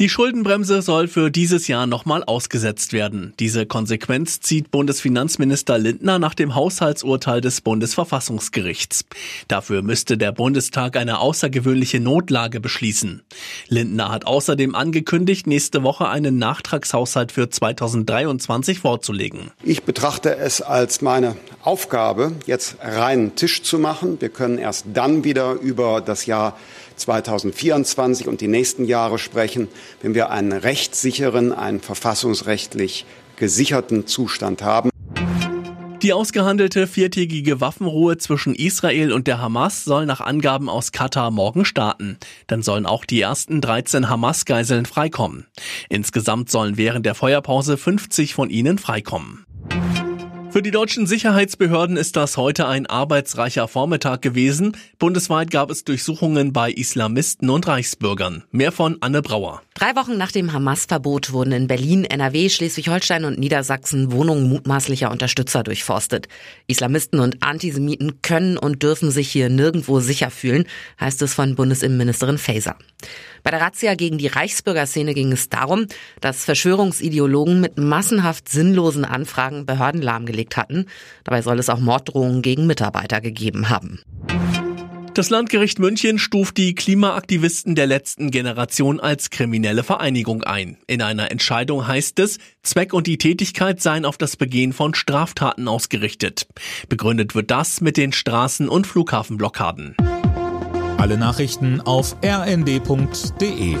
Die Schuldenbremse soll für dieses Jahr nochmal ausgesetzt werden. Diese Konsequenz zieht Bundesfinanzminister Lindner nach dem Haushaltsurteil des Bundesverfassungsgerichts. Dafür müsste der Bundestag eine außergewöhnliche Notlage beschließen. Lindner hat außerdem angekündigt, nächste Woche einen Nachtragshaushalt für 2023 vorzulegen. Ich betrachte es als meine Aufgabe, jetzt reinen Tisch zu machen. Wir können erst dann wieder über das Jahr 2024 und die nächsten Jahre sprechen, wenn wir einen rechtssicheren, einen verfassungsrechtlich gesicherten Zustand haben. Die ausgehandelte viertägige Waffenruhe zwischen Israel und der Hamas soll nach Angaben aus Katar morgen starten. Dann sollen auch die ersten 13 Hamas-Geiseln freikommen. Insgesamt sollen während der Feuerpause 50 von ihnen freikommen. Für die deutschen Sicherheitsbehörden ist das heute ein arbeitsreicher Vormittag gewesen. Bundesweit gab es Durchsuchungen bei Islamisten und Reichsbürgern. Mehr von Anne Brauer. Drei Wochen nach dem Hamas-Verbot wurden in Berlin, NRW, Schleswig-Holstein und Niedersachsen Wohnungen mutmaßlicher Unterstützer durchforstet. Islamisten und Antisemiten können und dürfen sich hier nirgendwo sicher fühlen, heißt es von Bundesinnenministerin Faeser. Bei der Razzia gegen die Reichsbürgerszene ging es darum, dass Verschwörungsideologen mit massenhaft sinnlosen Anfragen Behörden lahmgelegt hatten. Dabei soll es auch Morddrohungen gegen Mitarbeiter gegeben haben. Das Landgericht München stuft die Klimaaktivisten der letzten Generation als kriminelle Vereinigung ein. In einer Entscheidung heißt es, Zweck und die Tätigkeit seien auf das Begehen von Straftaten ausgerichtet. Begründet wird das mit den Straßen- und Flughafenblockaden. Alle Nachrichten auf rnd.de